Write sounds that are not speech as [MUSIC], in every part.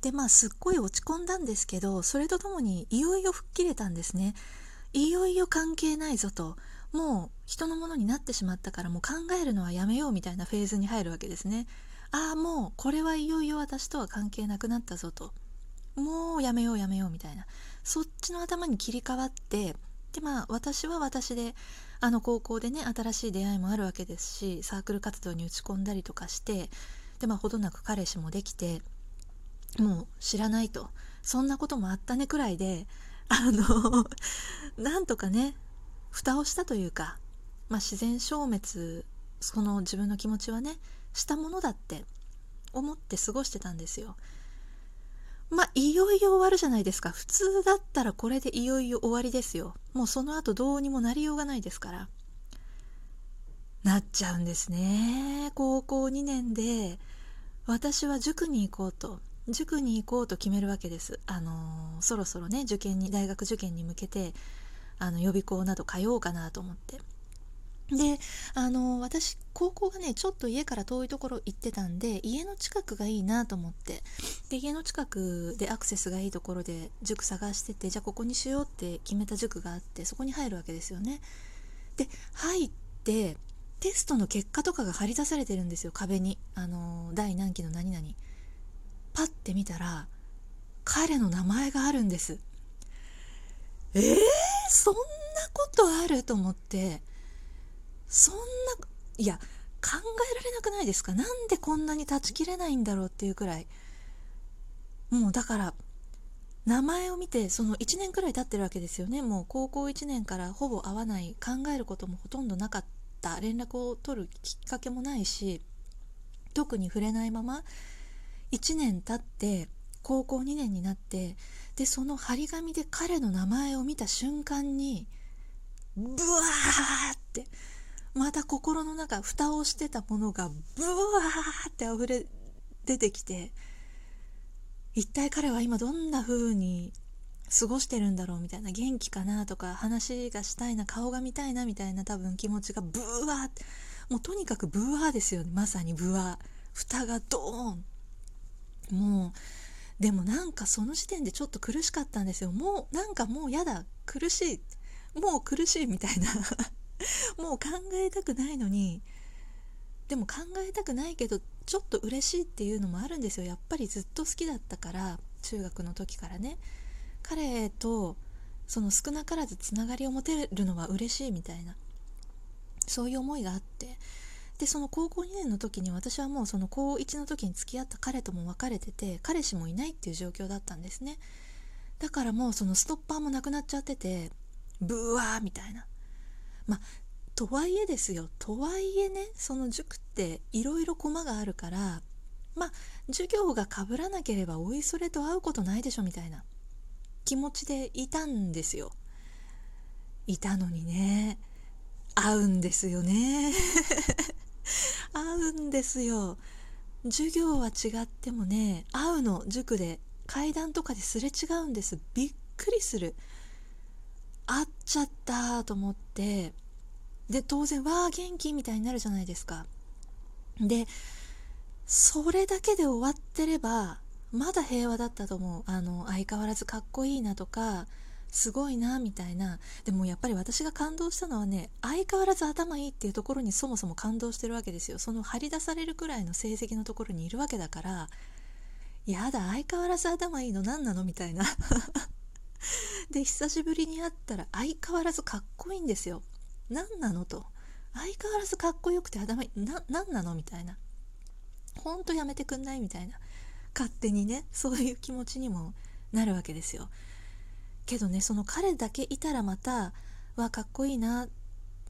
でまあすっごい落ち込んだんですけどそれとともにいよいよ吹っ切れたんですね。いよいよ関係ないぞと。もう人のものになってしまったからもう考えるのはやめようみたいなフェーズに入るわけですね。ああもうこれはいよいよ私とは関係なくなったぞと。もうやめようやめようみたいな。そっちの頭に切り替わってでまあ私は私であの高校でね新しい出会いもあるわけですしサークル活動に打ち込んだりとかしてでまあほどなく彼氏もできてもう知らないとそんなこともあったねくらいで [LAUGHS] あの [LAUGHS] なんとかね蓋をしたというか、まあ、自然消滅その自分の気持ちはねしたものだって思って過ごしてたんですよ。まあ、いよいよ終わるじゃないですか。普通だったらこれでいよいよ終わりですよ。もうその後どうにもなりようがないですから。なっちゃうんですね。高校2年で、私は塾に行こうと、塾に行こうと決めるわけです。あのー、そろそろね、受験に、大学受験に向けて、あの、予備校など通おうかなと思って。であの私高校がねちょっと家から遠いところ行ってたんで家の近くがいいなと思って。で家の近くでアクセスがいいところで塾探しててじゃあここにしようって決めた塾があってそこに入るわけですよね。で入ってテストの結果とかが貼り出されてるんですよ。壁に。あの第何期の何々。パッて見たら彼の名前があるんです。えー、そんなことあると思って。そんないや考えられなくないですか？なんでこんなに断ち切れないんだろうっていうくらい。もうだから名前を見てその1年くらい経ってるわけですよね。もう高校1年からほぼ会わない考えることもほとんどなかった。連絡を取るきっかけもないし特に触れないまま1年経って高校2年になってでその張り紙で彼の名前を見た瞬間にブワーってまた心の中蓋をしてたものがブワーって溢れ出てきて一体彼は今どんな風に過ごしてるんだろうみたいな元気かなとか話がしたいな顔が見たいなみたいな多分気持ちがブワーもうとにかくブワーですよね。まさにブワー。蓋がドーン。もうでもなんかその時点でちょっと苦しかったんですよ。もうなんかもうやだ苦しいもう苦しいみたいな。[LAUGHS] もう考えたくないのに。でも考えたくないけどちょっと嬉しいっていうのもあるんですよ。やっぱりずっと好きだったから中学の時からね。彼とその少なからずつながりを持てるのは嬉しいみたいな。そういう思いがあって。でその高校2年の時に私はもうその高1の時に付き合った彼とも別れてて彼氏もいないっていう状況だったんですね。だからもうそのストッパーもなくなっちゃっててブワーみたいな。まあとはいえですよ。とはいえねその塾っていろいろ駒があるからまあ授業がかぶらなければおいそれと会うことないでしょみたいな。気持ちでいたんですよ。いたのにね。会うんですよね。会うんですよ。授業は違ってもね会うの塾で階段とかですれ違うんです。びっくりする。会っちゃったと思って。で当然わあ元気みたいになるじゃないですか。でそれだけで終わってればまだ平和だったと思う。あの相変わらずかっこいいなとかすごいなみたいな。でもやっぱり私が感動したのはね相変わらず頭いいっていうところにそもそも感動してるわけですよ。その張り出されるくらいの成績のところにいるわけだから。やだ相変わらず頭いいの何なの？みたいな。[LAUGHS] で久しぶりに会ったら相変わらずかっこいいんですよ。何なのと。相変わらずかっこよくて頭いい。な何なの？みたいな。ほんとやめてくんない？みたいな。勝手にねそういう気持ちにもなるわけですよ。けどねその彼だけいたらまたわかっこいいな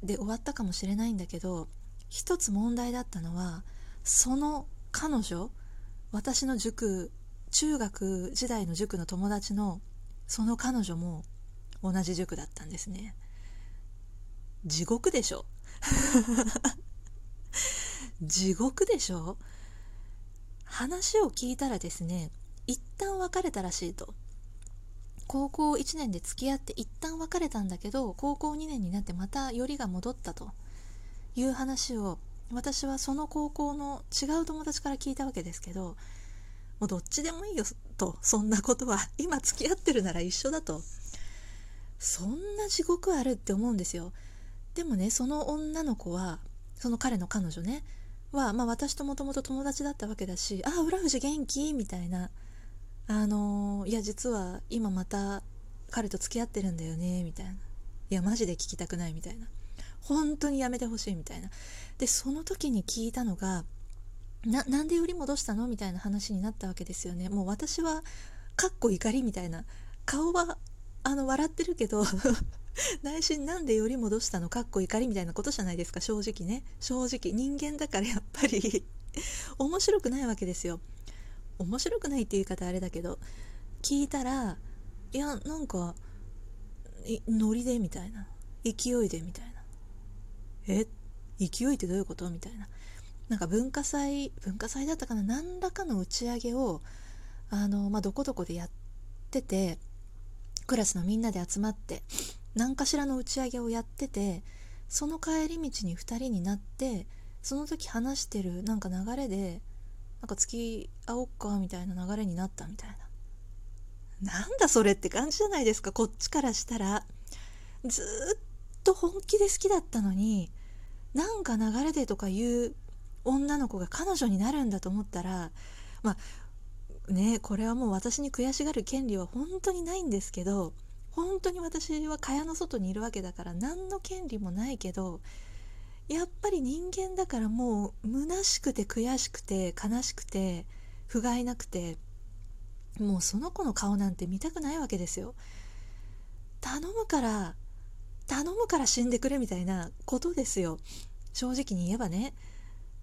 で終わったかもしれないんだけど一つ問題だったのはその彼女私の塾中学時代の塾の友達のその彼女も同じ塾だったんですね。地獄でしょ？[LAUGHS] 地獄でしょ？話を聞いたらですね一旦別れたらしいと。高校1年で付き合って一旦別れたんだけど高校2年になってまたよりが戻ったと。いう話を私はその高校の違う友達から聞いたわけですけどもうどっちでもいいよとそんなことは今付き合ってるなら一緒だと。そんな地獄あるって思うんですよ。でもねその女の子はその彼の彼女ねは、まあ、私ともともと友達だったわけだし「ああ浦富士元気?」みたいな「あのー、いや実は今また彼と付き合ってるんだよね」みたいな「いやマジで聞きたくない」みたいな「本当にやめてほしい」みたいな。でその時に聞いたのがなんでより戻したの？みたいな話になったわけですよね。もう私はかっこ怒りみたいな。顔はあの笑ってるけど [LAUGHS] 内心なんでより戻したの？かっこ怒りみたいなことじゃないですか正直ね。正直。人間だからやっぱり。面白くないわけですよ。面白くないっていう言い方あれだけど聞いたらいやなんかノリでみたいな。勢いでみたいな。え？勢いってどういうこと？みたいな。なんか文化祭文化祭だったかな。何らかの打ち上げをあの、まあ、どこどこでやっててクラスのみんなで集まって何かしらの打ち上げをやっててその帰り道に2人になってその時話してるなんか流れでなんか付き合おっかみたいな流れになったみたいな。なんだそれって感じじゃないですか。こっちからしたら。ずっと本気で好きだったのになんか流れでとかいう女の子が彼女になるんだと思ったらまあねこれはもう私に悔しがる権利は本当にないんですけど本当に私は蚊帳の外にいるわけだから何の権利もないけどやっぱり人間だからもう虚しくて悔しくて悲しくて不甲斐なくてもうその子の顔なんて見たくないわけですよ。頼むから頼むから死んでくれみたいなことですよ。正直に言えばね。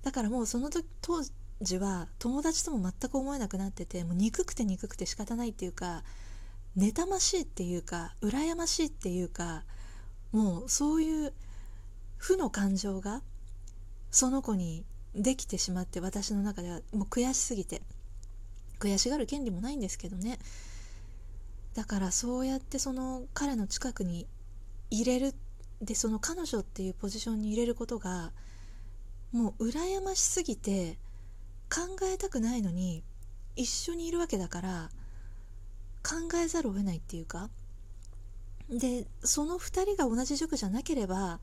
だからもうその時当時は友達とも全く思えなくなっててもう憎くて憎くて仕方ないっていうか妬ましいっていうか羨ましいっていうかもうそういう負の感情がその子にできてしまって私の中ではもう悔しすぎて悔しがる権利もないんですけどね。だからそうやってその彼の近くに入れるでその彼女っていうポジションに入れることがもう羨ましすぎて考えたくないのに一緒にいるわけだから考えざるを得ないっていうか。でその2人が同じ塾じゃなければ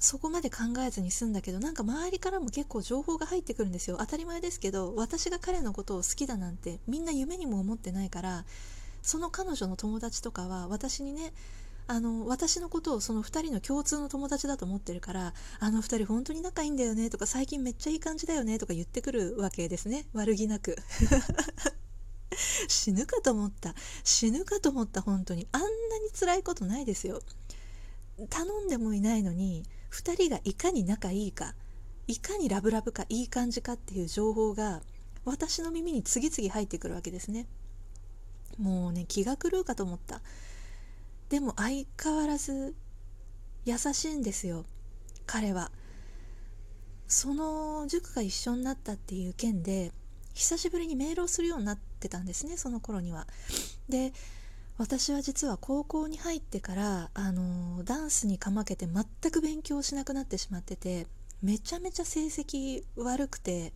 そこまで考えずに済んだけどなんか周りからも結構情報が入ってくるんですよ。当たり前ですけど私が彼のことを好きだなんてみんな夢にも思ってないからその彼女の友達とかは私にねあの私のことをその2人の共通の友達だと思ってるからあの2人本当に仲いいんだよねとか最近めっちゃいい感じだよねとか言ってくるわけですね。悪気なく。[LAUGHS] 死ぬかと思った。死ぬかと思った本当に。あんなに辛いことないですよ。頼んでもいないのに2人がいかに仲いいかいかにラブラブかいい感じかっていう情報が私の耳に次々入ってくるわけですね。もうね気が狂うかと思った。でも相変わらず優しいんですよ。彼は。その塾が一緒になったっていう件で久しぶりにメールをするようになってたんですねその頃には。で私は実は高校に入ってからあのダンスにかまけて全く勉強しなくなってしまっててめちゃめちゃ成績悪くて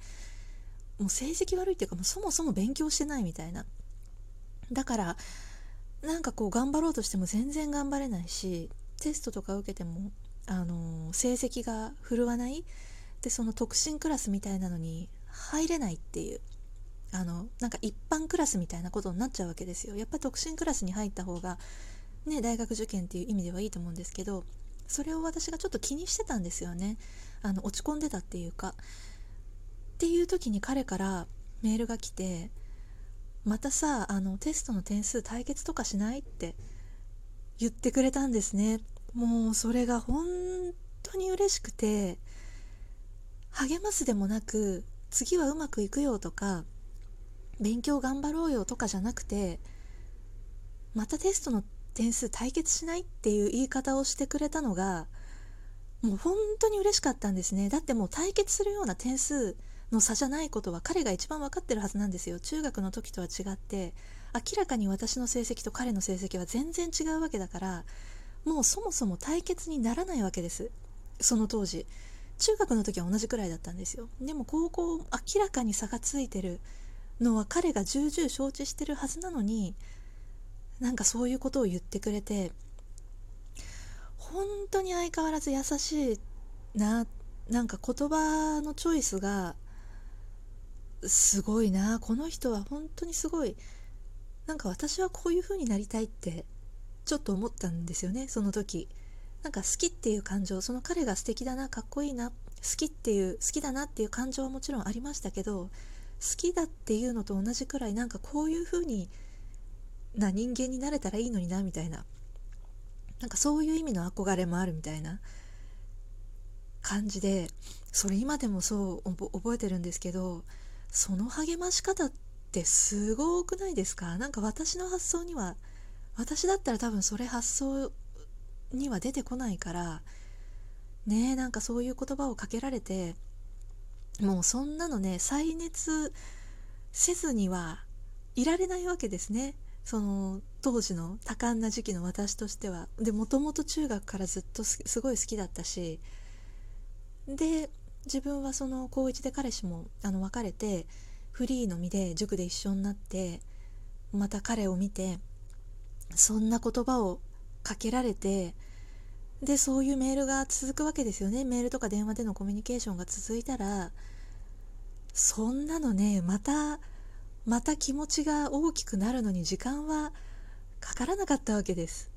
もう成績悪いっていうかもうそもそも勉強してないみたいな。だからなんかこう頑張ろうとしても全然頑張れないしテストとか受けてもあの成績が振るわない。でその特進クラスみたいなのに入れないっていう。あのなんか一般クラスみたいなことになっちゃうわけですよ。やっぱ特進クラスに入った方がね大学受験っていう意味ではいいと思うんですけどそれを私がちょっと気にしてたんですよね。あの落ち込んでたっていうか。っていう時に彼からメールが来てまたさあのテストの点数対決とかしないって言ってくれたんですね。もうそれが本当に嬉しくて励ますでもなく次はうまくいくよとか勉強頑張ろうよとかじゃなくてまたテストの点数対決しないっていう言い方をしてくれたのがもう本当に嬉しかったんですね。だってもう対決するような点数の差じゃないことは彼が一番分かってるはずなんですよ。中学の時とは違って明らかに私の成績と彼の成績は全然違うわけだからもうそもそも対決にならないわけです。その当時。中学の時は同じくらいだったんですよ。でも高校明らかに差がついてる。のは彼が重々承知してるはずなのになんかそういうことを言ってくれて本当に相変わらず優しいななんか言葉のチョイスがすごいなこの人は本当にすごいなんか私はこういう風になりたいってちょっと思ったんですよねその時。なんか好きっていう感情その彼が素敵だなかっこいいな好きっていう好きだなっていう感情はもちろんありましたけど好きだっていうのと同じくらいなんかこういう風にな人間になれたらいいのになみたいな。なんかそういう意味の憧れもあるみたいな感じでそれ今でもそう覚えてるんですけどその励まし方ってすごくないですか？なんか私の発想には私だったら多分それ発想には出てこないからねえなんかそういう言葉をかけられてもうそんなのね再熱せずにはいられないわけですね。その当時の多感な時期の私としては。でもともと中学からずっとすごい好きだったし。で自分はその高1で彼氏もあの別れてフリーの身で塾で一緒になってまた彼を見てそんな言葉をかけられてでそういうメールが続くわけですよね。メールとか電話でのコミュニケーションが続いたらそんなのねまたまた気持ちが大きくなるのに時間はかからなかったわけです。